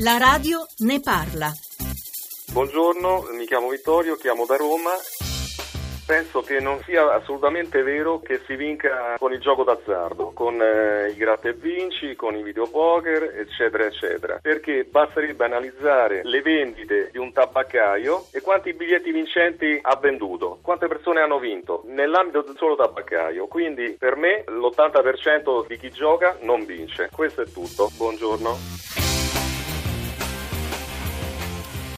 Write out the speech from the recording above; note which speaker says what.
Speaker 1: La radio ne parla.
Speaker 2: Buongiorno, mi chiamo Vittorio, chiamo da Roma. Penso che non sia assolutamente vero che si vinca con il gioco d'azzardo, con eh, i gratta e vinci, con i videopoker, eccetera, eccetera. Perché basterebbe analizzare le vendite di un tabaccaio e quanti biglietti vincenti ha venduto, quante persone hanno vinto nell'ambito del solo tabaccaio. Quindi per me l'80% di chi gioca non vince. Questo è tutto. Buongiorno.